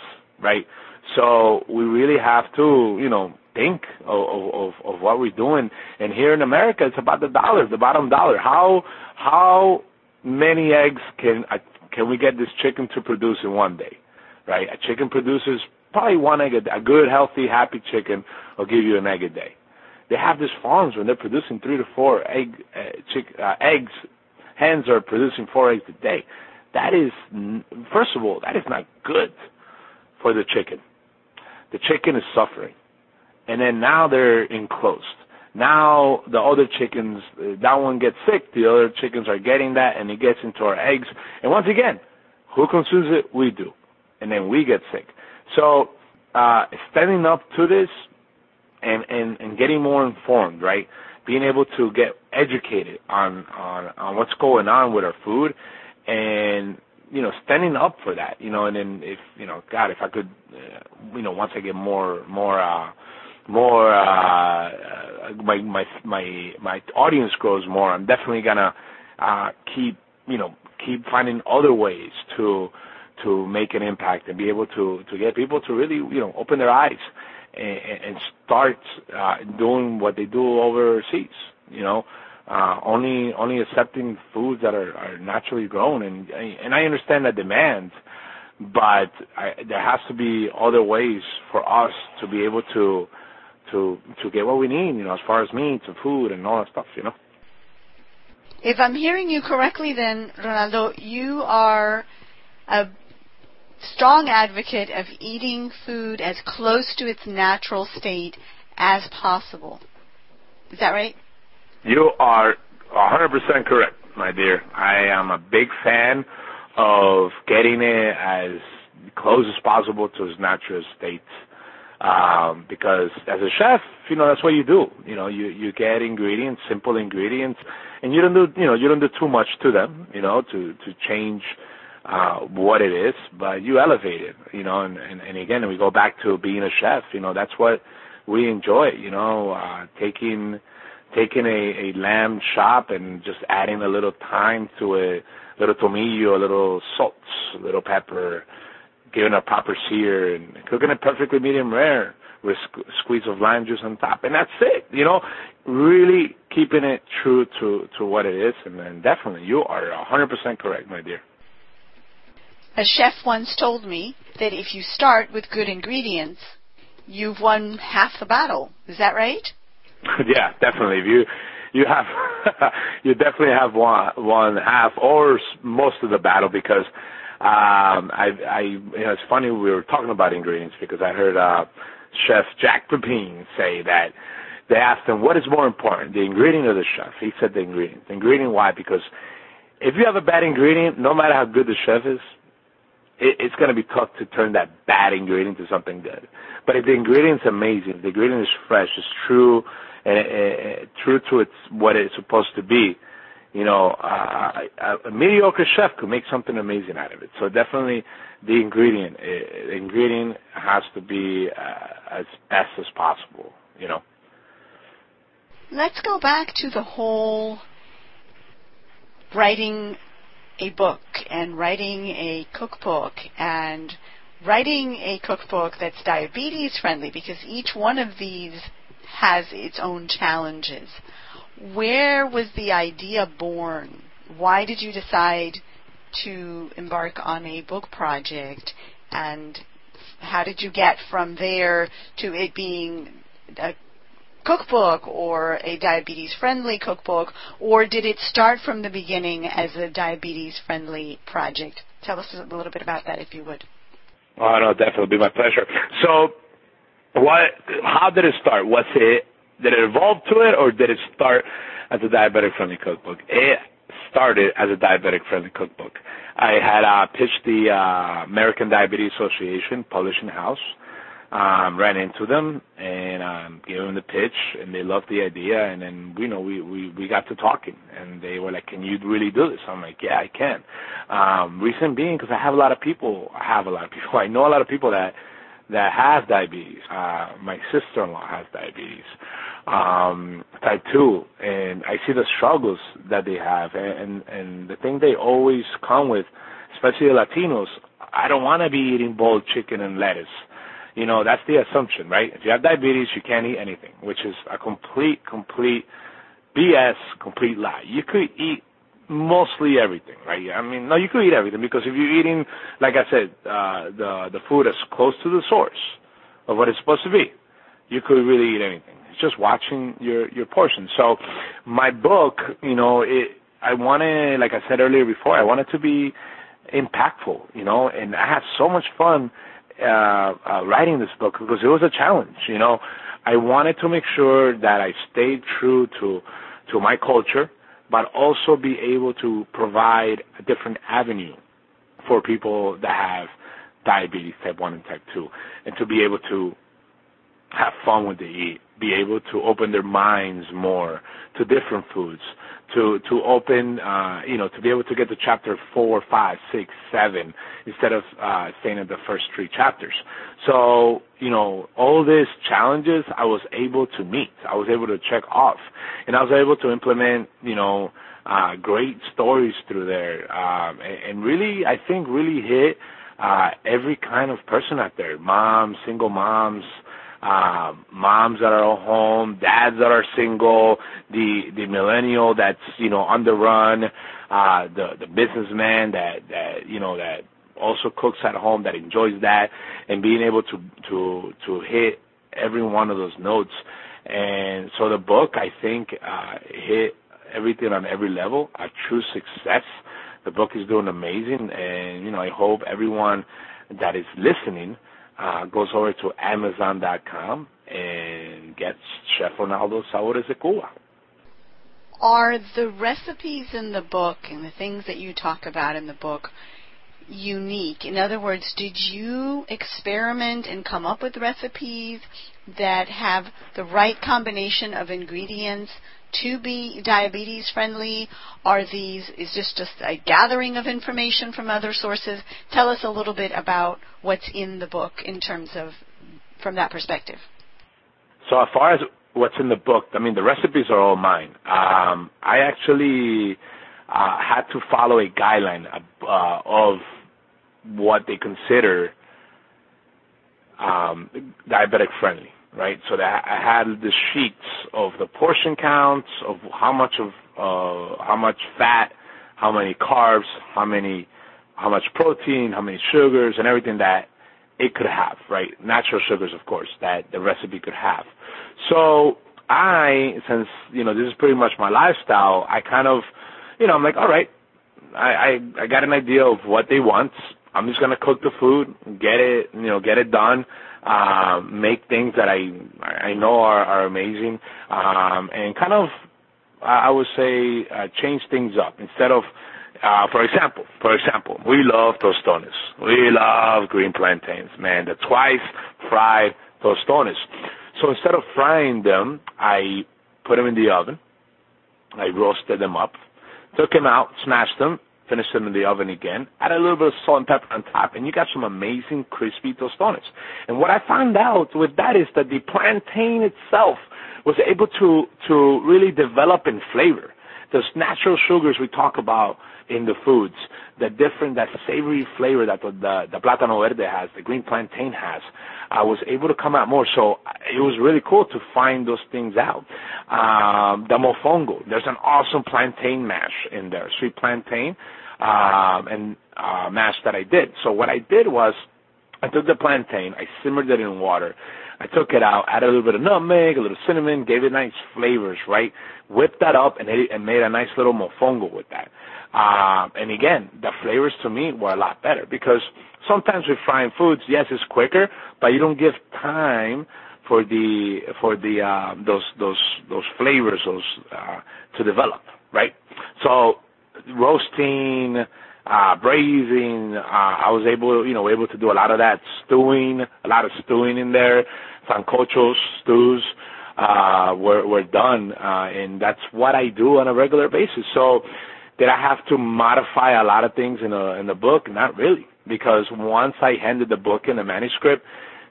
right? So we really have to, you know, think of, of, of what we're doing. And here in America, it's about the dollar, the bottom dollar. How how many eggs can can we get this chicken to produce in one day, right? A chicken produces probably one egg a, day. a good, healthy, happy chicken will give you an egg a day. They have these farms when they're producing three to four egg uh, chick, uh, eggs. Hens are producing four eggs a day. That is, first of all, that is not good for the chicken. The chicken is suffering, and then now they're enclosed. Now the other chickens, that one gets sick. The other chickens are getting that, and it gets into our eggs. And once again, who consumes it? We do, and then we get sick. So uh, standing up to this and, and, and getting more informed, right? Being able to get educated on, on, on what's going on with our food and, you know, standing up for that, you know, and then if, you know, God, if I could, uh, you know, once I get more, more, uh, more, uh, uh, my, my, my, my audience grows more, I'm definitely gonna, uh, keep, you know, keep finding other ways to, to make an impact and be able to, to get people to really, you know, open their eyes and, and start uh, doing what they do overseas. You know, uh, only only accepting foods that are, are naturally grown, and and I understand the demand, but I, there has to be other ways for us to be able to to to get what we need. You know, as far as meats and food and all that stuff. You know. If I'm hearing you correctly, then Ronaldo, you are a strong advocate of eating food as close to its natural state as possible. Is that right? You are 100% correct, my dear. I am a big fan of getting it as close as possible to its natural state. Um, because as a chef, you know, that's what you do. You know, you, you get ingredients, simple ingredients, and you don't do, you know, you don't do too much to them, you know, to, to change, uh, what it is, but you elevate it, you know, and, and, and again, we go back to being a chef, you know, that's what we enjoy, you know, uh, taking, taking a, a lamb chop and just adding a little thyme to it, a little tomillo, a little salt, a little pepper, giving a proper sear and cooking it perfectly medium rare with a squeeze of lime juice on top, and that's it. You know, really keeping it true to to what it is, and, and definitely you are 100% correct, my dear. A chef once told me that if you start with good ingredients, you've won half the battle. Is that right? yeah, definitely. If you you have you definitely have won one half or most of the battle because um I I you know, it's funny we were talking about ingredients because I heard uh chef Jacques Pépin say that they asked him what is more important, the ingredient or the chef? He said the ingredient. The ingredient why? Because if you have a bad ingredient, no matter how good the chef is, it, it's going to be tough to turn that bad ingredient into something good. But if the ingredient's amazing, if the ingredient is fresh, is true, and uh, true to its what it's supposed to be, you know, a, mediocre chef could make something amazing out of it. So definitely, the ingredient, uh, the ingredient has to be uh, as best as possible. You know. Let's go back to the whole writing a book and writing a cookbook and writing a cookbook that's diabetes friendly because each one of these has its own challenges. Where was the idea born? Why did you decide to embark on a book project and how did you get from there to it being a cookbook or a diabetes friendly cookbook, or did it start from the beginning as a diabetes friendly project? Tell us a little bit about that, if you would. Oh, no, definitely be my pleasure. So, what? How did it start? Was it did it evolve to it, or did it start as a diabetic friendly cookbook? It started as a diabetic friendly cookbook. I had uh, pitched the uh, American Diabetes Association publishing house um, ran into them and um, gave them the pitch, and they loved the idea. And then you know we we we got to talking, and they were like, "Can you really do this?" I'm like, "Yeah, I can." Um, reason being, because I have a lot of people. I have a lot of people. I know a lot of people that that have diabetes. Uh, my sister-in-law has diabetes, um, type two, and I see the struggles that they have, and and the thing they always come with, especially the Latinos. I don't want to be eating boiled chicken and lettuce you know, that's the assumption, right? If you have diabetes, you can't eat anything, which is a complete, complete BS, complete lie. You could eat mostly everything, right? I mean, no, you could eat everything because if you're eating, like I said, uh, the the food is close to the source of what it's supposed to be, you could really eat anything. It's just watching your your portion. So, my book, you know, it I wanted, like I said earlier before, I wanted to be impactful, you know, and I had so much fun uh, uh, writing this book because it was a challenge. You know, I wanted to make sure that I stayed true to to my culture, but also be able to provide a different avenue for people that have diabetes type 1 and type 2 and to be able to have fun when they eat, be able to open their minds more to different foods, to to open, uh, you know, to be able to get to chapter four, five, six, seven instead of uh, staying at the first three chapters. So, you know, all these challenges I was able to meet. I was able to check off, and I was able to implement, you know, uh, great stories through there, um, and, and really, I think, really hit uh, every kind of person out there: moms, single moms uh, moms that are home, dads that are single, the the millennial that's you know on the run, uh, the the businessman that that you know that also cooks at home that enjoys that, and being able to to to hit every one of those notes. And so the book, I think, uh, hit everything on every level. A true success. The book is doing amazing, and you know I hope everyone that is listening uh, goes over to Amazon.com and gets Chef Ronaldo's Sabores de. Are the recipes in the book and the things that you talk about in the book unique? In other words, did you experiment and come up with recipes that have the right combination of ingredients to be diabetes friendly? Are these is this just a gathering of information from other sources? Tell us a little bit about what's in the book in terms of from that perspective. So as far as what's in the book, I mean the recipes are all mine. Um, I actually uh, had to follow a guideline uh, of what they consider um, diabetic friendly right? So that I had the sheets of the portion counts of how much of uh, how much fat, how many carbs, how many how much protein, how many sugars, and everything that it could have, right? Natural sugars, of course, that the recipe could have. So I, since you know this is pretty much my lifestyle, I kind of, you know, I'm like, all right, I I, I got an idea of what they want. I'm just gonna cook the food, get it, you know, get it done uh, make things that I I know are, are amazing, um, and kind of I would say uh, change things up instead of uh, for example, for example, we love tostones. We love green plantains, man. The twice fried tostones. So instead of frying them, I put them in the oven. I roasted them up, took them out, smashed them, finished them in the oven again, add a little bit of salt and pepper on top, and you got some amazing crispy tostones. And what I found out with that is that the plantain itself was able to to really develop in flavor. Those natural sugars we talk about in the foods, the different, that savory flavor that the, the, plátano verde has, the green plantain has, I was able to come out more. So it was really cool to find those things out. Um, the mofongo, there's an awesome plantain mash in there, sweet plantain, um, and uh, mash that I did. So what I did was, I took the plantain, I simmered it in water, I took it out, added a little bit of nutmeg, a little cinnamon, gave it nice flavors, right? Whipped that up and, ate, and made a nice little mofongo with that. Um, and again, the flavors to me were a lot better because sometimes with frying foods, yes, it's quicker, but you don't give time for the for the uh, those those those flavors those uh, to develop, right? So roasting, uh, braising, uh, I was able, you know, able to do a lot of that stewing, a lot of stewing in there, sancochos, stews, uh, were, were done, uh, and that's what I do on a regular basis. So, did I have to modify a lot of things in the, in the book? Not really, because once I handed the book in the manuscript,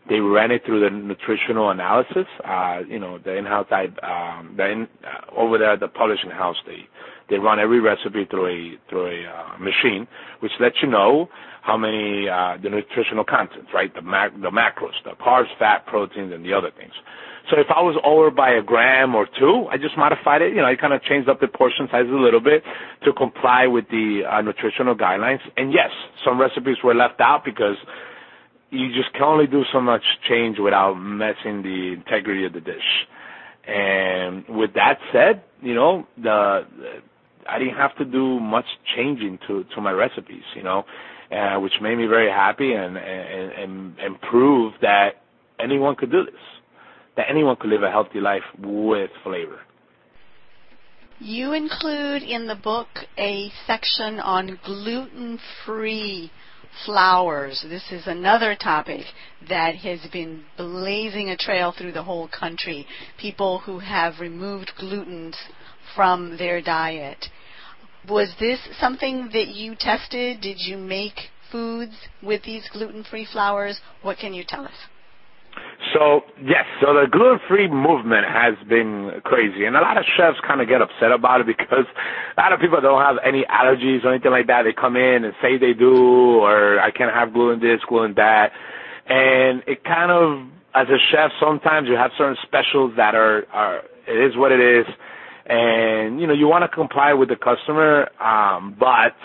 they ran it through the nutritional analysis. Uh, you know, the in-house, I, um, the uh, over there, at the publishing house, they they run every recipe through a through a uh, machine, which lets you know how many uh, the nutritional contents, right? The mac- the macros, the carbs, fat, proteins, and the other things. So if I was over by a gram or two, I just modified it. You know, I kind of changed up the portion size a little bit to comply with the uh, nutritional guidelines. And yes, some recipes were left out because you just can only do so much change without messing the integrity of the dish. And with that said, you know, the, I didn't have to do much changing to to my recipes, you know, uh, which made me very happy and and and, and prove that anyone could do this, that anyone could live a healthy life with flavor. You include in the book a section on gluten-free flours. This is another topic that has been blazing a trail through the whole country. People who have removed gluten from their diet. Was this something that you tested? Did you make foods with these gluten-free flours? What can you tell us? So yes, so the gluten-free movement has been crazy, and a lot of chefs kind of get upset about it because a lot of people don't have any allergies or anything like that. They come in and say they do, or I can't have gluten this, gluten that, and it kind of, as a chef, sometimes you have certain specials that are are it is what it is and you know you want to comply with the customer, um, but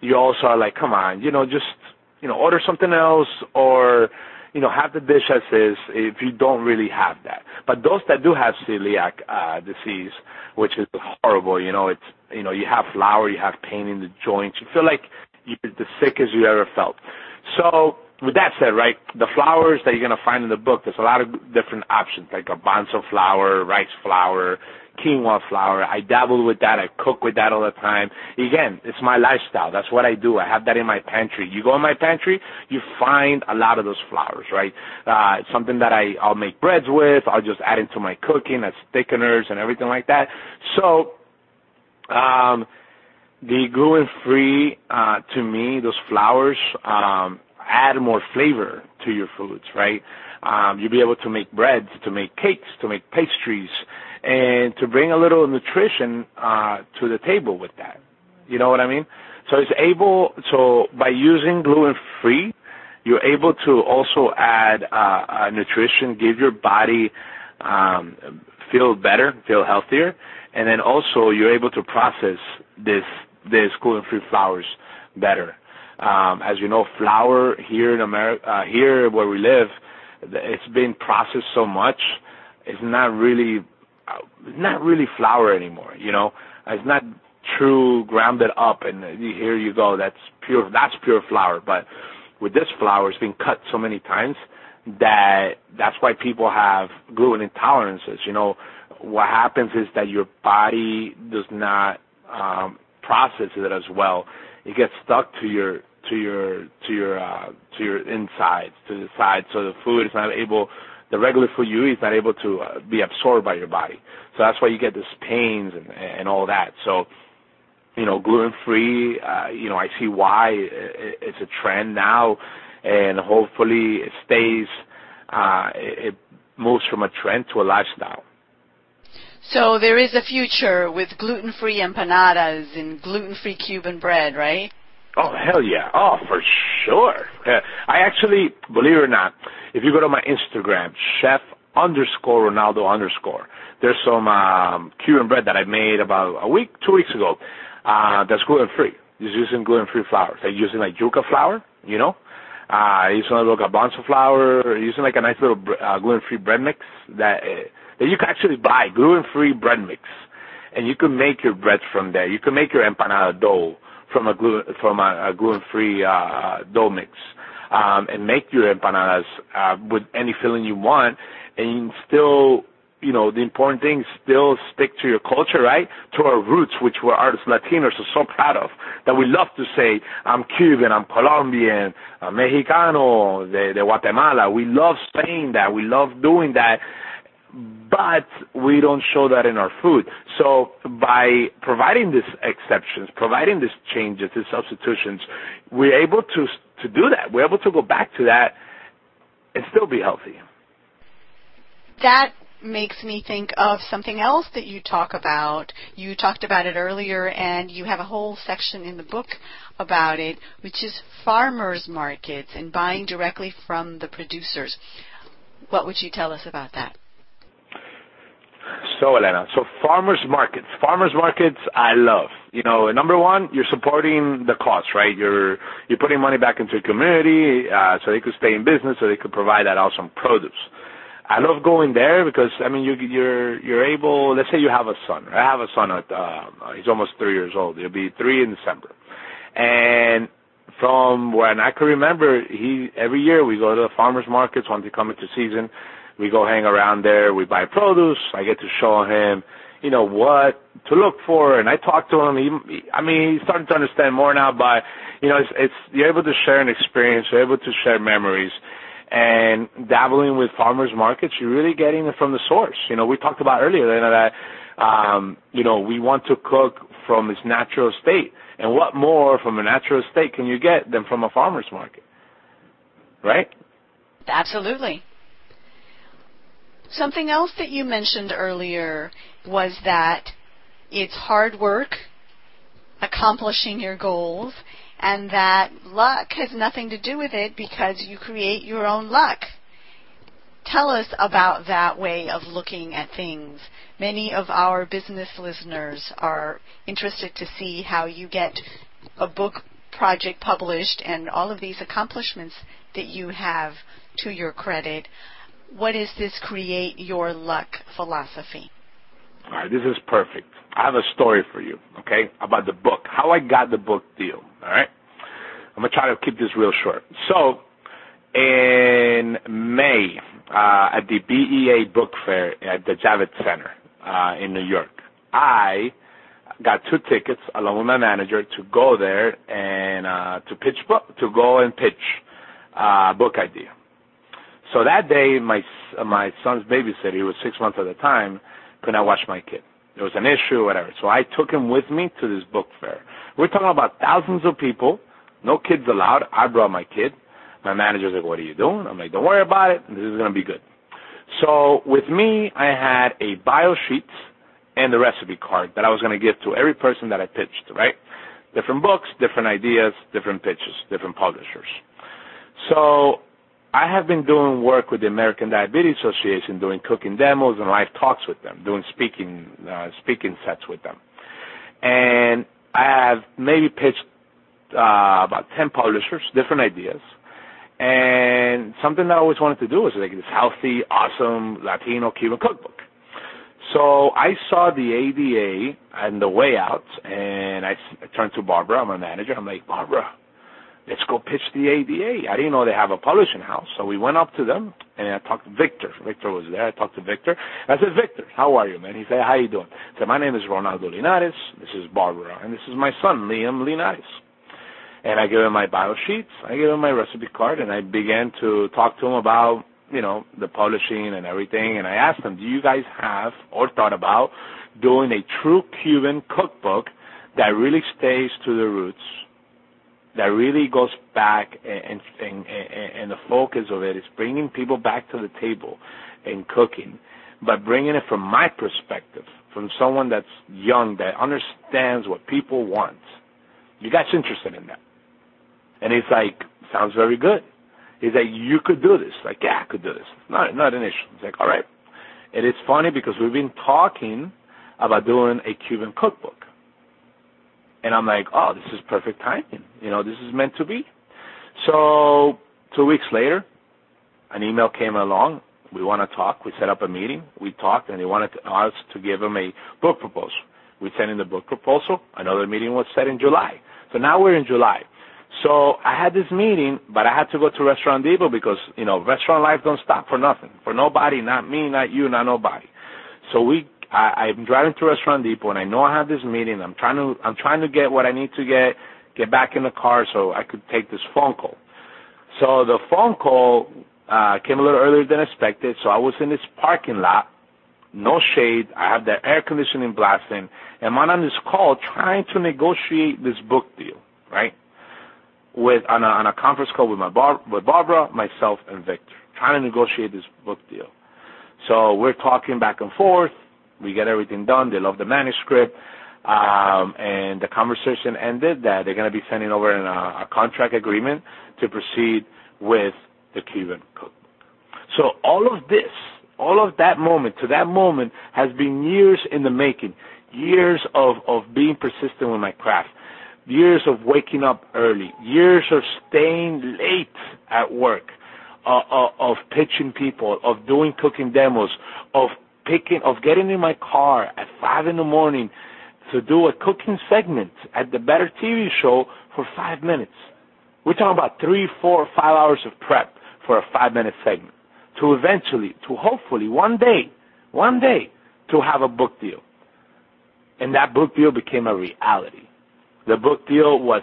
you also are like, come on, you know, just you know, order something else or you know, have the dish as is if you don't really have that. But those that do have celiac uh, disease, which is horrible, you know, it's you know, you have flour, you have pain in the joints, you feel like you're the sickest you ever felt. So with that said, right, the flours that you're gonna find in the book, there's a lot of different options, like garbanzo flour, rice flour, quinoa flour. I dabble with that. I cook with that all the time. Again, it's my lifestyle. That's what I do. I have that in my pantry. You go in my pantry, you find a lot of those flours, right? Uh, something that I, I'll make breads with. I'll just add into my cooking as thickeners and everything like that. So, um, the gluten-free, uh, to me, those flours, um, add more flavor to your foods, right? Um, you'll be able to make breads, to make cakes, to make pastries, and to bring a little nutrition uh, to the table with that. You know what I mean? So it's able. So by using gluten free, you're able to also add uh, uh, nutrition, give your body um, feel better, feel healthier, and then also you're able to process this this gluten free flours better. Um, as you know, flour here in America, uh, here where we live, it's been processed so much. It's not really not really flour anymore. You know, it's not true grounded up, and here you go. That's pure. That's pure flour. But with this flour, it's been cut so many times that that's why people have gluten intolerances. You know, what happens is that your body does not um, process it as well, it gets stuck to your to your to your uh, to your insides, to the side, so the food is not able. The regular food you eat is not able to uh, be absorbed by your body. So that's why you get these pains and and all that. So you know, gluten free. Uh, you know, I see why it's a trend now, and hopefully it stays. Uh, it moves from a trend to a lifestyle. So there is a future with gluten-free empanadas and gluten-free Cuban bread, right? Oh hell yeah! Oh for sure. Uh, I actually, believe it or not, if you go to my Instagram, chef underscore Ronaldo underscore, there's some um, Cuban bread that I made about a week, two weeks ago. Uh, that's gluten free. It's using gluten free flour. Like using like yuca flour, you know. Uh, using a little garbanzo flour, using like a nice little uh, gluten free bread mix that uh, that you can actually buy gluten free bread mix, and you can make your bread from there. You can make your empanada dough from a gluten from a, a gluten free uh, dough mix, um, and make your empanadas uh, with any filling you want, and still you know, the important thing is still stick to your culture, right? To our roots, which we're artists Latinos are so proud of. That we love to say, I'm Cuban, I'm Colombian, I'm Mexicano, de, de Guatemala. We love saying that. We love doing that. But we don't show that in our food. So by providing these exceptions, providing these changes, these substitutions, we're able to to do that. We're able to go back to that and still be healthy. That makes me think of something else that you talk about. You talked about it earlier, and you have a whole section in the book about it, which is farmers markets and buying directly from the producers. What would you tell us about that? So, Elena, so farmers markets, farmers markets, I love. You know, number one, you're supporting the cause, right? You're you're putting money back into the community uh, so they could stay in business, so they could provide that awesome produce. I love going there because I mean you you're you're able. Let's say you have a son. I have a son at uh, he's almost three years old. He'll be three in December, and from when I can remember, he every year we go to the farmers markets once they come into season. We go hang around there. We buy produce. I get to show him, you know, what to look for, and I talk to him. He, I mean, he's starting to understand more now. But you know, it's, it's you're able to share an experience. You're able to share memories and dabbling with farmers markets, you're really getting it from the source. You know, we talked about earlier you know, that, um, you know, we want to cook from its natural state. And what more from a natural state can you get than from a farmer's market? Right? Absolutely. Something else that you mentioned earlier was that it's hard work accomplishing your goals and that luck has nothing to do with it because you create your own luck. Tell us about that way of looking at things. Many of our business listeners are interested to see how you get a book project published and all of these accomplishments that you have to your credit. What is this create your luck philosophy? All right, this is perfect. I have a story for you, okay, about the book, how I got the book deal, all right? I'm to try to keep this real short. So, in May, uh, at the BEA Book Fair at the Javits Center uh, in New York, I got two tickets along with my manager to go there and uh, to pitch book, to go and pitch uh, book idea. So that day, my my son's babysitter, he was six months at the time, could not watch my kid. There was an issue, whatever. So I took him with me to this book fair. We're talking about thousands of people, no kids allowed. I brought my kid. My manager's like, "What are you doing?" I'm like, "Don't worry about it. This is gonna be good." So with me, I had a bio sheet and the recipe card that I was gonna give to every person that I pitched. Right? Different books, different ideas, different pitches, different publishers. So I have been doing work with the American Diabetes Association, doing cooking demos and live talks with them, doing speaking uh, speaking sets with them, and I have maybe pitched uh, about ten publishers, different ideas, and something that I always wanted to do was like this healthy, awesome Latino Cuban cookbook. So I saw the ADA and the way out, and I, I turned to Barbara, my manager. I'm like, Barbara, let's go pitch the ADA. I didn't know they have a publishing house. So we went up to them and I talked to Victor. Victor was there. I talked to Victor. I said, Victor, how are you, man? He said, how you doing? I said, my name is Ronaldo Linares. This is Barbara. And this is my son, Liam Linares. And I gave him my bio sheets. I gave him my recipe card and I began to talk to him about, you know, the publishing and everything. And I asked him, do you guys have or thought about doing a true Cuban cookbook that really stays to the roots that really goes back and, and, and the focus of it is bringing people back to the table and cooking, but bringing it from my perspective, from someone that's young, that understands what people want. You guys interested in that? And he's like, sounds very good. He's like, you could do this. Like, yeah, I could do this. Not, not an issue. He's like, all right. And it's funny because we've been talking about doing a Cuban cookbook. And I'm like, oh, this is perfect timing. You know, this is meant to be. So two weeks later, an email came along. We want to talk. We set up a meeting. We talked, and they wanted us to give them a book proposal. We sent in the book proposal. Another meeting was set in July. So now we're in July. So I had this meeting, but I had to go to Restaurant Depot because, you know, restaurant life don't stop for nothing. For nobody, not me, not you, not nobody. So we I, I'm driving to Restaurant Depot and I know I have this meeting. I'm trying to I'm trying to get what I need to get, get back in the car so I could take this phone call. So the phone call uh, came a little earlier than expected. So I was in this parking lot, no shade. I have the air conditioning blasting, and I'm on this call trying to negotiate this book deal, right? With on a, on a conference call with my bar, with Barbara, myself, and Victor, trying to negotiate this book deal. So we're talking back and forth. We get everything done. They love the manuscript. Um, and the conversation ended that they're going to be sending over an, uh, a contract agreement to proceed with the Cuban cookbook. So all of this, all of that moment to that moment has been years in the making, years of, of being persistent with my craft, years of waking up early, years of staying late at work, uh, uh, of pitching people, of doing cooking demos, of picking of getting in my car at five in the morning to do a cooking segment at the Better TV show for five minutes. We're talking about three, four, five hours of prep for a five minute segment. To eventually, to hopefully one day, one day, to have a book deal. And that book deal became a reality. The book deal was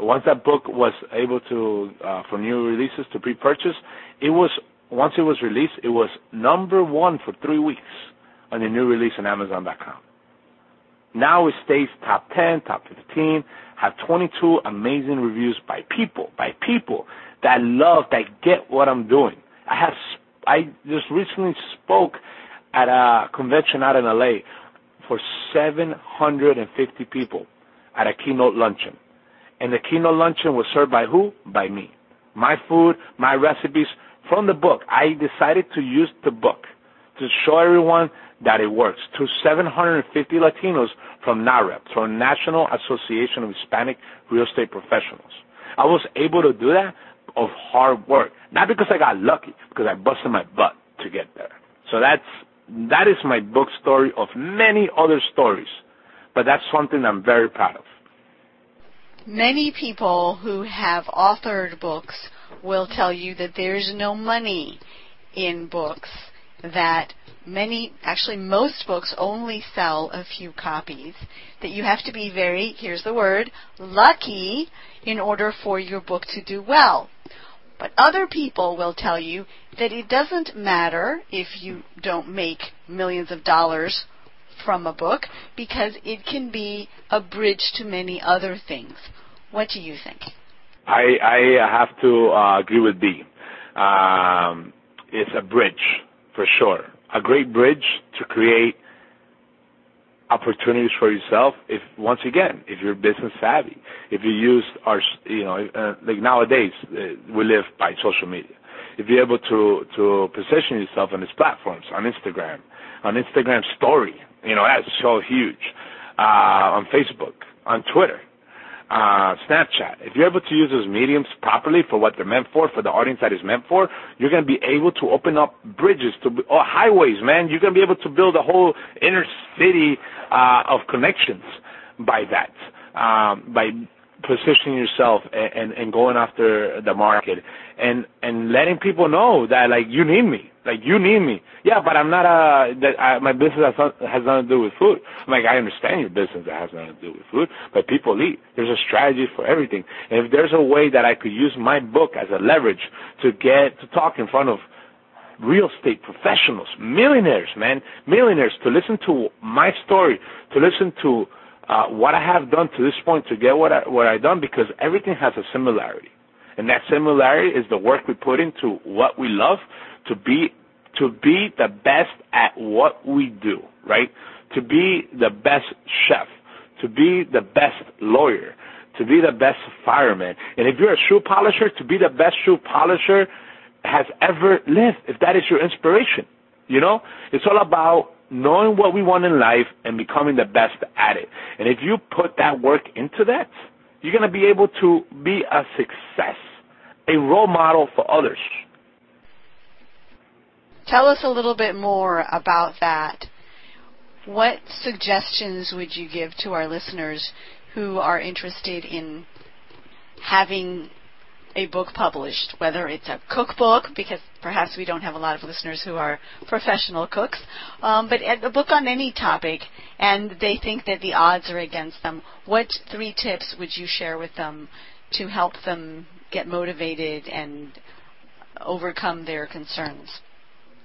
once that book was able to uh, for new releases to pre-purchase, it was once it was released, it was number one for three weeks on the new release on Amazon.com. Now it stays top 10, top 15, have 22 amazing reviews by people, by people that love, that get what I'm doing. I have, I just recently spoke at a convention out in LA for 750 people at a keynote luncheon. And the keynote luncheon was served by who? By me. My food, my recipes, from the book. I decided to use the book to show everyone that it works to 750 Latinos from NAHREP, from National Association of Hispanic Real Estate Professionals. I was able to do that of hard work, not because I got lucky, because I busted my butt to get there. So that's that is my book story of many other stories, but that's something I'm very proud of. Many people who have authored books will tell you that there's no money in books, that many, actually most books only sell a few copies, that you have to be very, here's the word, lucky in order for your book to do well. But other people will tell you that it doesn't matter if you don't make millions of dollars from a book because it can be a bridge to many other things. What do you think? I, I have to uh, agree with B. Um, it's a bridge for sure. A great bridge to create opportunities for yourself. If once again, if you're business savvy, if you use our, you know, uh, like nowadays uh, we live by social media. If you're able to to position yourself on these platforms, on Instagram, on Instagram Story, you know that's so huge. Uh, on Facebook, on Twitter, uh, Snapchat, if you're able to use those mediums properly for what they're meant for, for the audience that is meant for, you're going to be able to open up bridges to or highways, man. You're going to be able to build a whole inner city uh, of connections by that, um, by positioning yourself and, and, and going after the market and and letting people know that like you need me. Like you need me. Yeah but i'm not a that I, my business has, has nothing to do with food. I'm like i understand your business that has nothing to do with food but people eat there's a strategy for everything. And if there's a way that i could use my book as a leverage to get to talk in front of real estate professionals millionaires man millionaires to listen to my story to listen to uh, what I have done to this point to get what I what I done because everything has a similarity, and that similarity is the work we put into what we love to be to be the best at what we do, right? To be the best chef, to be the best lawyer, to be the best fireman, and if you're a shoe polisher, to be the best shoe polisher has ever lived. If that is your inspiration, you know, it's all about knowing what we want in life and becoming the best at it. And if you put that work into that, you're going to be able to be a success, a role model for others. Tell us a little bit more about that. What suggestions would you give to our listeners who are interested in having a book published, whether it's a cookbook, because perhaps we don't have a lot of listeners who are professional cooks, um, but a book on any topic, and they think that the odds are against them. What three tips would you share with them to help them get motivated and overcome their concerns?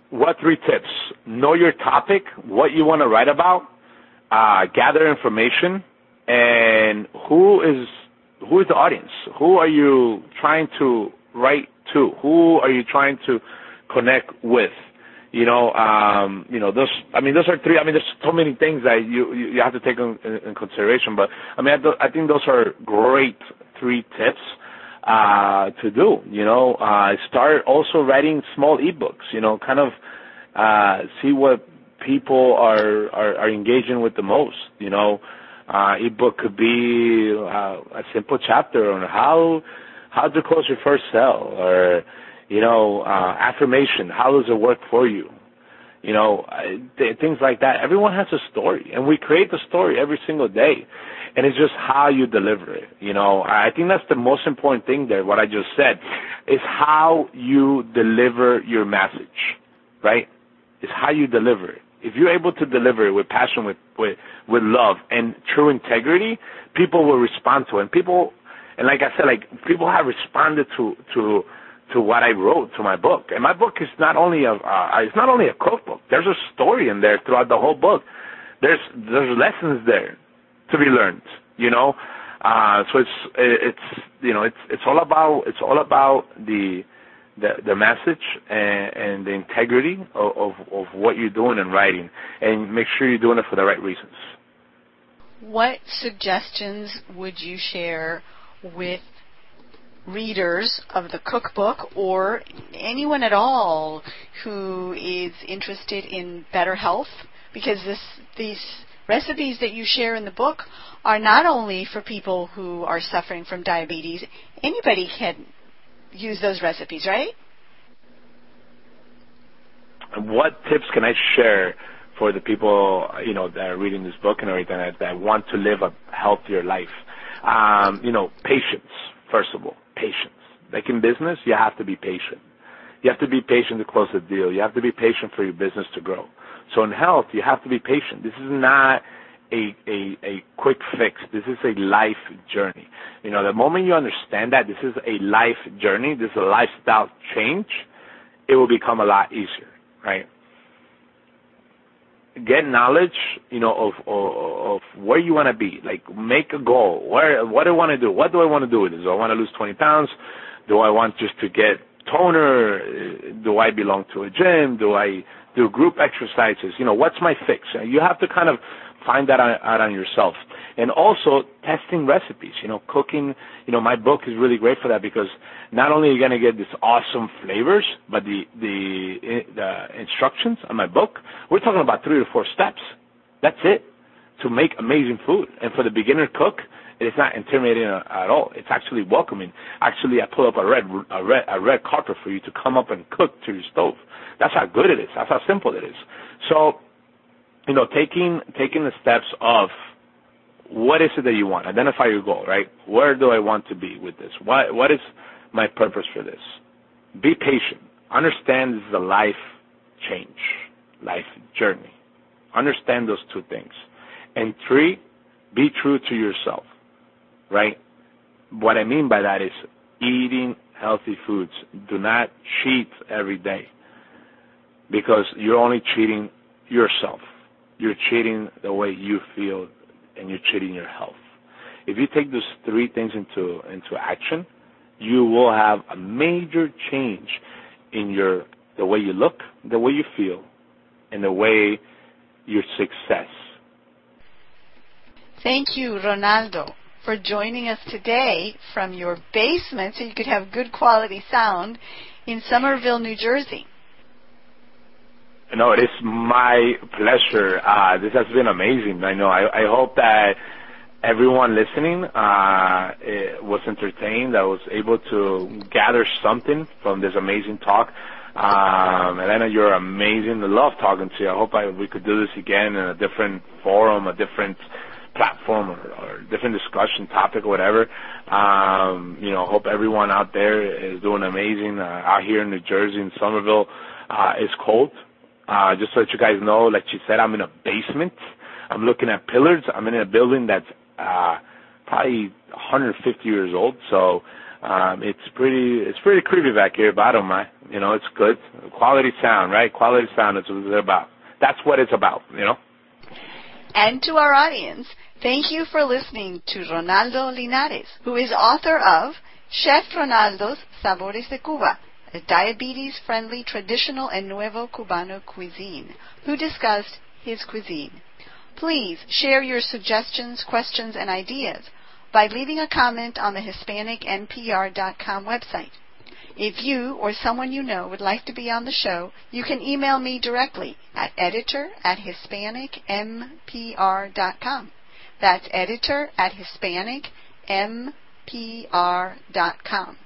What three tips? Know your topic, what you want to write about, uh, gather information, and who is who is the audience? Who are you trying to write to? Who are you trying to connect with? You know, um, you know, those. I mean, those are three. I mean, there's so many things that you you have to take in, in consideration. But I mean, I, I think those are great three tips uh, to do. You know, uh, start also writing small ebooks. You know, kind of uh, see what people are, are are engaging with the most. You know, uh, ebook could be uh, a simple chapter on how how to close your first sale, or you know, uh, affirmation. How does it work for you? You know, th- things like that. Everyone has a story, and we create the story every single day, and it's just how you deliver it. You know, I think that's the most important thing there. What I just said is how you deliver your message, right? Is how you deliver it if you're able to deliver it with passion, with with with love and true integrity, people will respond to it. And people, and like I said, like people have responded to to to what I wrote to my book. And my book is not only a uh, it's not only a cookbook. There's a story in there throughout the whole book. There's there's lessons there to be learned. You know, uh, so it's it's you know it's it's all about it's all about the the the message and, and the integrity of, of, of what you're doing and writing, and make sure you're doing it for the right reasons. What suggestions would you share with readers of the cookbook or anyone at all who is interested in better health? Because this these recipes that you share in the book are not only for people who are suffering from diabetes. Anybody can use those recipes, right? What tips can I share for the people you know that are reading this book and everything that, that want to live a healthier life? Um, you know, patience first of all, patience. Like in business, you have to be patient. You have to be patient to close the deal. You have to be patient for your business to grow. So in health, you have to be patient. This is not a, a, a quick fix. This is a life journey. You know, the moment you understand that this is a life journey, this is a lifestyle change, it will become a lot easier, right? Get knowledge, you know, of, of, of where you want to be. Like, make a goal. Where, what do I want to do? What do I want to do with this? Do I want to lose 20 pounds? Do I want just to get toner? Do I belong to a gym? Do I do group exercises? You know, what's my fix? You have to kind of find that out on yourself. And also testing recipes, you know, cooking, you know, my book is really great for that because not only are you going to get these awesome flavors, but the, the, the instructions on my book, we're talking about three or four steps. That's it to make amazing food. And for the beginner cook, it's not intimidating at all. It's actually welcoming. Actually, I pull up a red, a red, a red carpet for you to come up and cook to your stove. That's how good it is. That's how simple it is. So you know, taking taking the steps of what is it that you want? Identify your goal, right? Where do I want to be with this? What what is my purpose for this? Be patient. Understand this is a life change, life journey. Understand those two things. And three, be true to yourself, right? What I mean by that is eating healthy foods. Do not cheat every day because you're only cheating yourself. You're cheating the way you feel and you're cheating your health. If you take those three things into into action, you will have a major change in your the way you look, the way you feel, and the way your success. Thank you, Ronaldo, for joining us today from your basement so you could have good quality sound in Somerville, New Jersey. No, it is my pleasure. Uh, this has been amazing. I know. I, I hope that everyone listening uh, was entertained. I was able to gather something from this amazing talk. Um, Elena, you're amazing. I love talking to you. I hope I, we could do this again in a different forum, a different platform, or, or different discussion topic, or whatever. Um, you know, hope everyone out there is doing amazing. Uh, out here in New Jersey, in Somerville, uh, it's cold. Uh, just so that you guys know, like she said, I'm in a basement. I'm looking at pillars. I'm in a building that's uh, probably 150 years old. So um, it's pretty it's pretty creepy back here, but I don't mind. You know, it's good. Quality sound, right? Quality sound is what it's about. That's what it's about, you know. And to our audience, thank you for listening to Ronaldo Linares, who is author of Chef Ronaldo's Sabores de Cuba, a diabetes-friendly traditional and nuevo Cubano cuisine, who discussed his cuisine. Please share your suggestions, questions, and ideas by leaving a comment on the HispanicMPR.com website. If you or someone you know would like to be on the show, you can email me directly at editor at HispanicMPR.com. That's editor at HispanicMPR.com.